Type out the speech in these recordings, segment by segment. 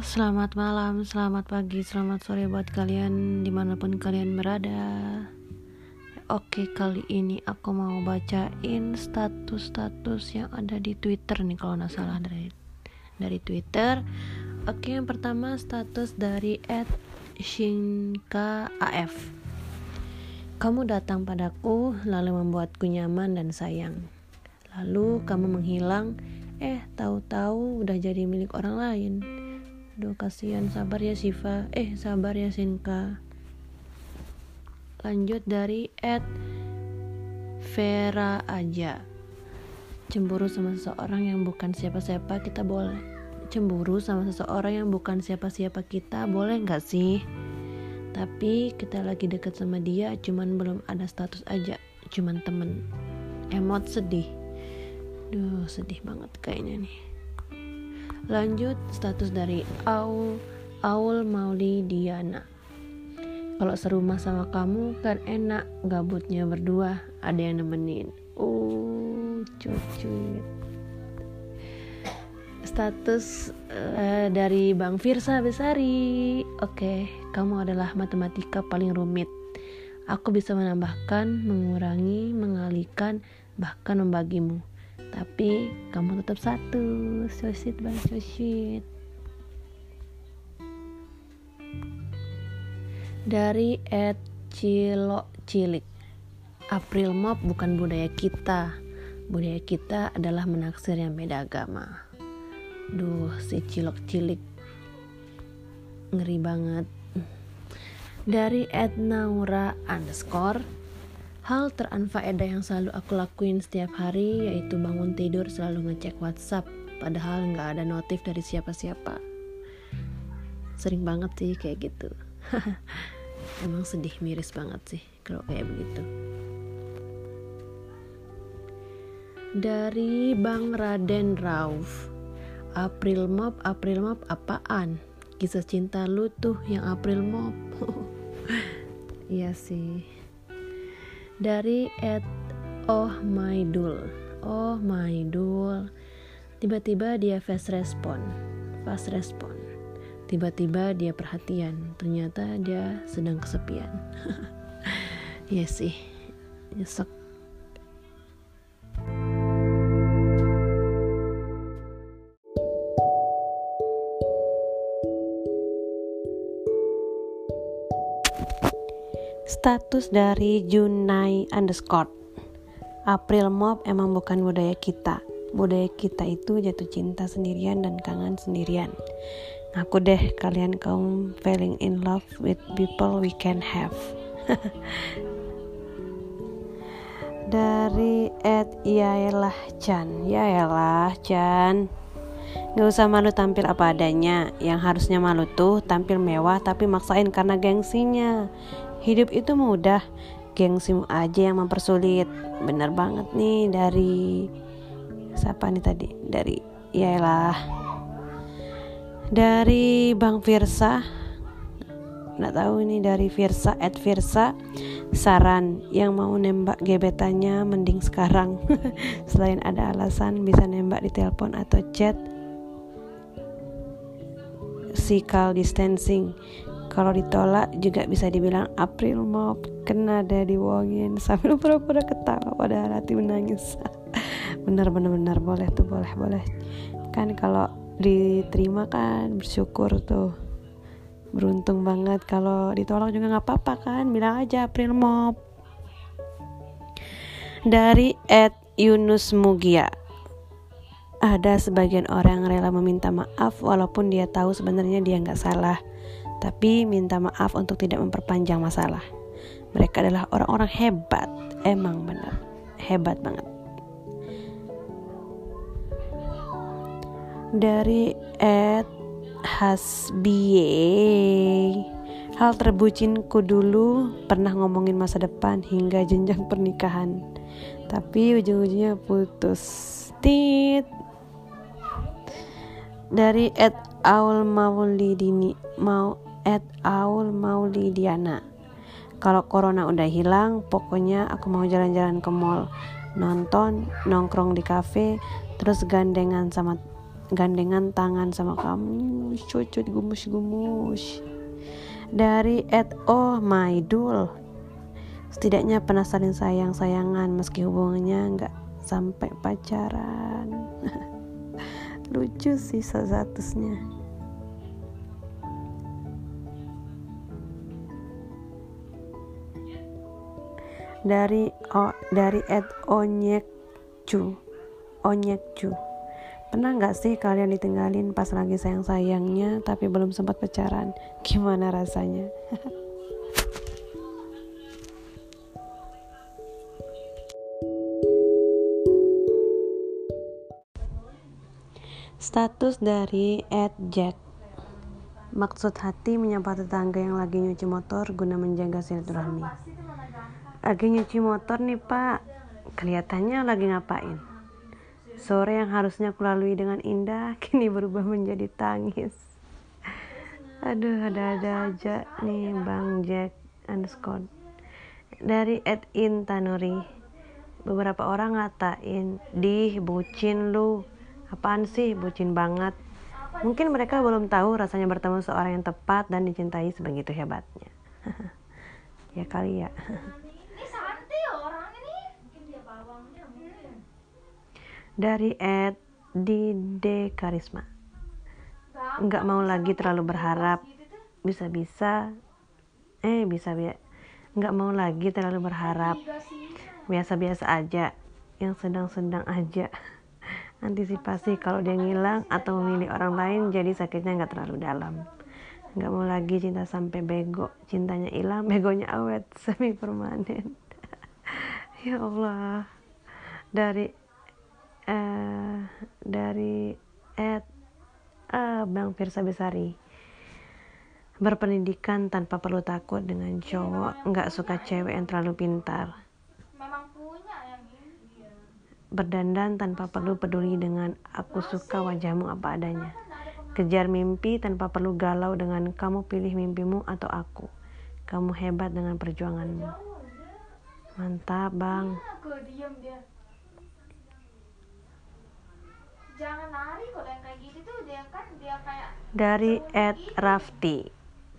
selamat malam, selamat pagi, selamat sore buat kalian di mana pun kalian berada. Oke, kali ini aku mau bacain status-status yang ada di Twitter nih kalau nggak salah dari dari Twitter. Oke, yang pertama status dari Shinka AF Kamu datang padaku lalu membuatku nyaman dan sayang. Lalu kamu menghilang Eh, tahu-tahu udah jadi milik orang lain. Aduh, kasihan. Sabar ya Siva. Eh, sabar ya Sinka. Lanjut dari Ed Vera aja. Cemburu sama seseorang yang bukan siapa-siapa kita boleh. Cemburu sama seseorang yang bukan siapa-siapa kita boleh nggak sih? Tapi kita lagi deket sama dia, cuman belum ada status aja, cuman temen. Emot sedih Duh, sedih banget kayaknya nih. Lanjut status dari Aul Aul Mauli Diana. Kalau serumah sama kamu kan enak, gabutnya berdua, ada yang nemenin. Uh, cucu. Status uh, dari Bang Firsa Besari. Oke, kamu adalah matematika paling rumit. Aku bisa menambahkan, mengurangi, mengalihkan, bahkan membagimu tapi kamu tetap satu. So sweet bang so sweet dari Ed Cilo Cilik. April Mop bukan budaya kita. Budaya kita adalah menaksir yang beda agama. Duh si Cilok Cilik. Ngeri banget. Dari Ed Naura underscore Hal teranfaedah yang selalu aku lakuin setiap hari yaitu bangun tidur selalu ngecek WhatsApp padahal nggak ada notif dari siapa-siapa. Sering banget sih kayak gitu. Emang sedih miris banget sih kalau kayak begitu. Dari Bang Raden Rauf April Mop, April Mop apaan? Kisah cinta lu tuh yang April Mop Iya sih dari at oh my dul. Oh my dul. Tiba-tiba dia fast respon. Fast respon. Tiba-tiba dia perhatian. Ternyata dia sedang kesepian. Iya sih. Nyesek Status dari Junai underscore. April Mop emang bukan budaya kita. Budaya kita itu jatuh cinta sendirian dan kangen sendirian. Aku deh kalian kaum falling in love with people we can have. Dari Ed Yaelah Chan. Yaelah Chan. Gak usah malu tampil apa adanya. Yang harusnya malu tuh tampil mewah tapi maksain karena gengsinya Hidup itu mudah, gengsimu aja yang mempersulit. Bener banget nih dari siapa nih tadi? Dari yaelah. Dari Bang Firsa. Nggak tahu ini dari Firsa at Firsa saran yang mau nembak gebetannya mending sekarang selain ada alasan bisa nembak di telepon atau chat physical distancing kalau ditolak juga bisa dibilang April Mop kena ada diwongin sambil pura-pura ketawa pada hati menangis. Bener bener bener boleh tuh boleh boleh. Kan kalau diterima kan bersyukur tuh. Beruntung banget. Kalau ditolak juga nggak apa-apa kan. Bilang aja April Mop dari Ed Yunus Mugia. Ada sebagian orang rela meminta maaf walaupun dia tahu sebenarnya dia nggak salah tapi minta maaf untuk tidak memperpanjang masalah. Mereka adalah orang-orang hebat, emang benar, hebat banget. Dari Ed Hasbie. Hal terbucinku dulu pernah ngomongin masa depan hingga jenjang pernikahan. Tapi ujung-ujungnya putus. Tit. Dari Ed Aul Maulidini mau at Aul Maulidiana. Kalau corona udah hilang, pokoknya aku mau jalan-jalan ke mall, nonton, nongkrong di cafe, terus gandengan sama gandengan tangan sama kamu. Cucut gumus-gumus dari Ed Oh Maidul. Setidaknya pernah saling sayang-sayangan meski hubungannya nggak sampai pacaran. Lucu sih statusnya dari oh, dari Ed Onyek Chu Onyek Chu Pernah nggak sih kalian ditinggalin pas lagi sayang-sayangnya tapi belum sempat pacaran? Gimana rasanya? Status dari Ed Jack Maksud hati menyapa tetangga yang lagi nyuci motor guna menjaga silaturahmi. Lagi nyuci motor nih pak, kelihatannya lagi ngapain? Sore yang harusnya kulalui dengan indah kini berubah menjadi tangis. Aduh, ada-ada aja nih Bang Jack underscore. Dari Ed In Tanuri. Beberapa orang ngatain, "Dih, bucin lu." Apaan sih bucin banget? Mungkin mereka belum tahu rasanya bertemu seorang yang tepat dan dicintai sebegitu hebatnya. ya kali ya. dari Ed Dide Karisma. Nggak mau lagi terlalu berharap. bisa-bisa. Eh bisa ya nggak mau lagi terlalu berharap. biasa-biasa aja. Yang sedang-sedang aja. Antisipasi kalau dia ngilang atau memilih orang lain jadi sakitnya nggak terlalu dalam. Nggak mau lagi cinta sampai bego. Cintanya hilang begonya awet semi permanen. Ya Allah. Dari uh, dari Ed uh, Bang Firsa Besari. Berpendidikan tanpa perlu takut dengan cowok nggak suka cewek yang terlalu pintar. Berdandan tanpa perlu peduli dengan aku suka wajahmu apa adanya. Kejar mimpi tanpa perlu galau dengan kamu pilih mimpimu atau aku. Kamu hebat dengan perjuanganmu. Mantap bang jangan lari kalau yang kayak gitu tuh dia kan dia kayak dari Ed Rafti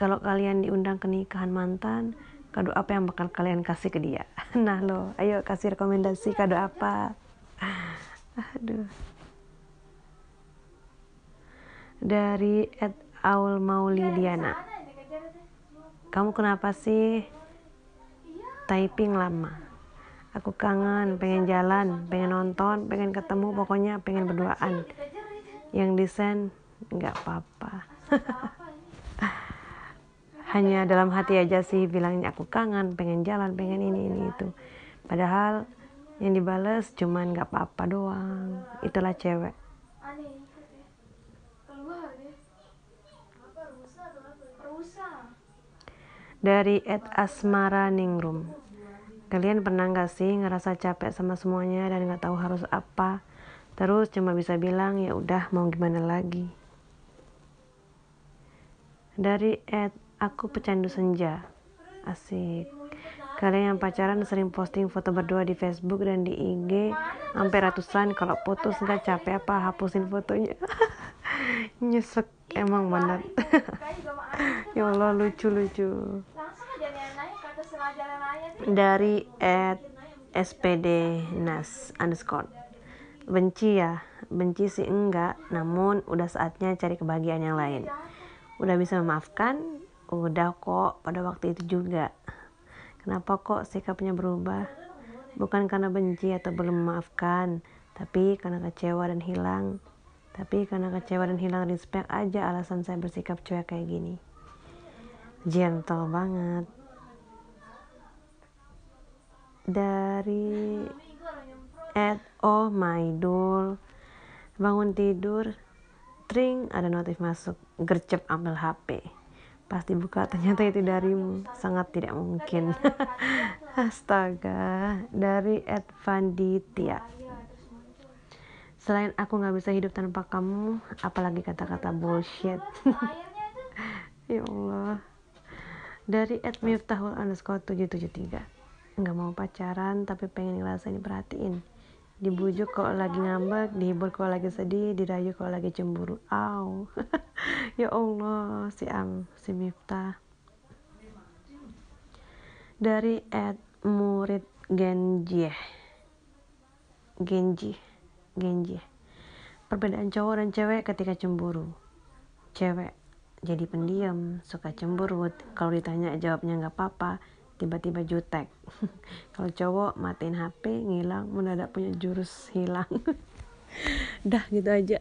kalau kalian diundang ke nikahan mantan kado apa yang bakal kalian kasih ke dia? Nah lo ayo kasih rekomendasi kado apa? Aduh. Dari Ed Aul Maulidiana. kamu kenapa sih typing lama aku kangen pengen jalan pengen nonton pengen ketemu pokoknya pengen berduaan. Yang desain nggak apa-apa. Hanya dalam hati aja sih bilangnya aku kangen pengen jalan pengen ini ini itu. Padahal yang dibales cuman nggak apa-apa doang. Itulah cewek. Dari Ed Asmara Ningrum Kalian pernah gak sih ngerasa capek sama semuanya dan gak tahu harus apa? Terus cuma bisa bilang ya udah mau gimana lagi. Dari Ed aku pecandu senja. Asik. Kalian yang pacaran sering posting foto berdua di Facebook dan di IG sampai ratusan kalau putus nggak capek apa hapusin fotonya. Nyesek emang bener. ya Allah lucu lucu dari at SPD Nas underscore. Benci ya benci sih enggak namun udah saatnya cari kebahagiaan yang lain. Udah bisa memaafkan udah kok pada waktu itu juga. Kenapa kok sikapnya berubah? Bukan karena benci atau belum memaafkan tapi karena kecewa dan hilang. Tapi karena kecewa dan hilang respect aja alasan saya bersikap cuek kayak gini. Gentle banget dari at oh my doll bangun tidur tring ada notif masuk. Gercep ambil HP pas dibuka ternyata itu darimu. Sangat tidak mungkin. Astaga. Dari at Vanditia selain aku nggak bisa hidup tanpa kamu apalagi kata-kata bullshit. Ya Allah. Dari at miftahul underscore 773 nggak mau pacaran tapi pengen ngerasain perhatiin. Dibujuk kalau lagi ngambek dihibur kalau lagi sedih dirayu kalau lagi cemburu. Aw ya Allah si Am si Miftah. Dari Ed Murid Genji Genji Genji perbedaan cowok dan cewek ketika cemburu. Cewek jadi pendiam suka cemberut kalau ditanya jawabnya nggak apa-apa tiba-tiba jutek. Kalau cowok matiin HP ngilang mendadak punya jurus hilang. Dah gitu aja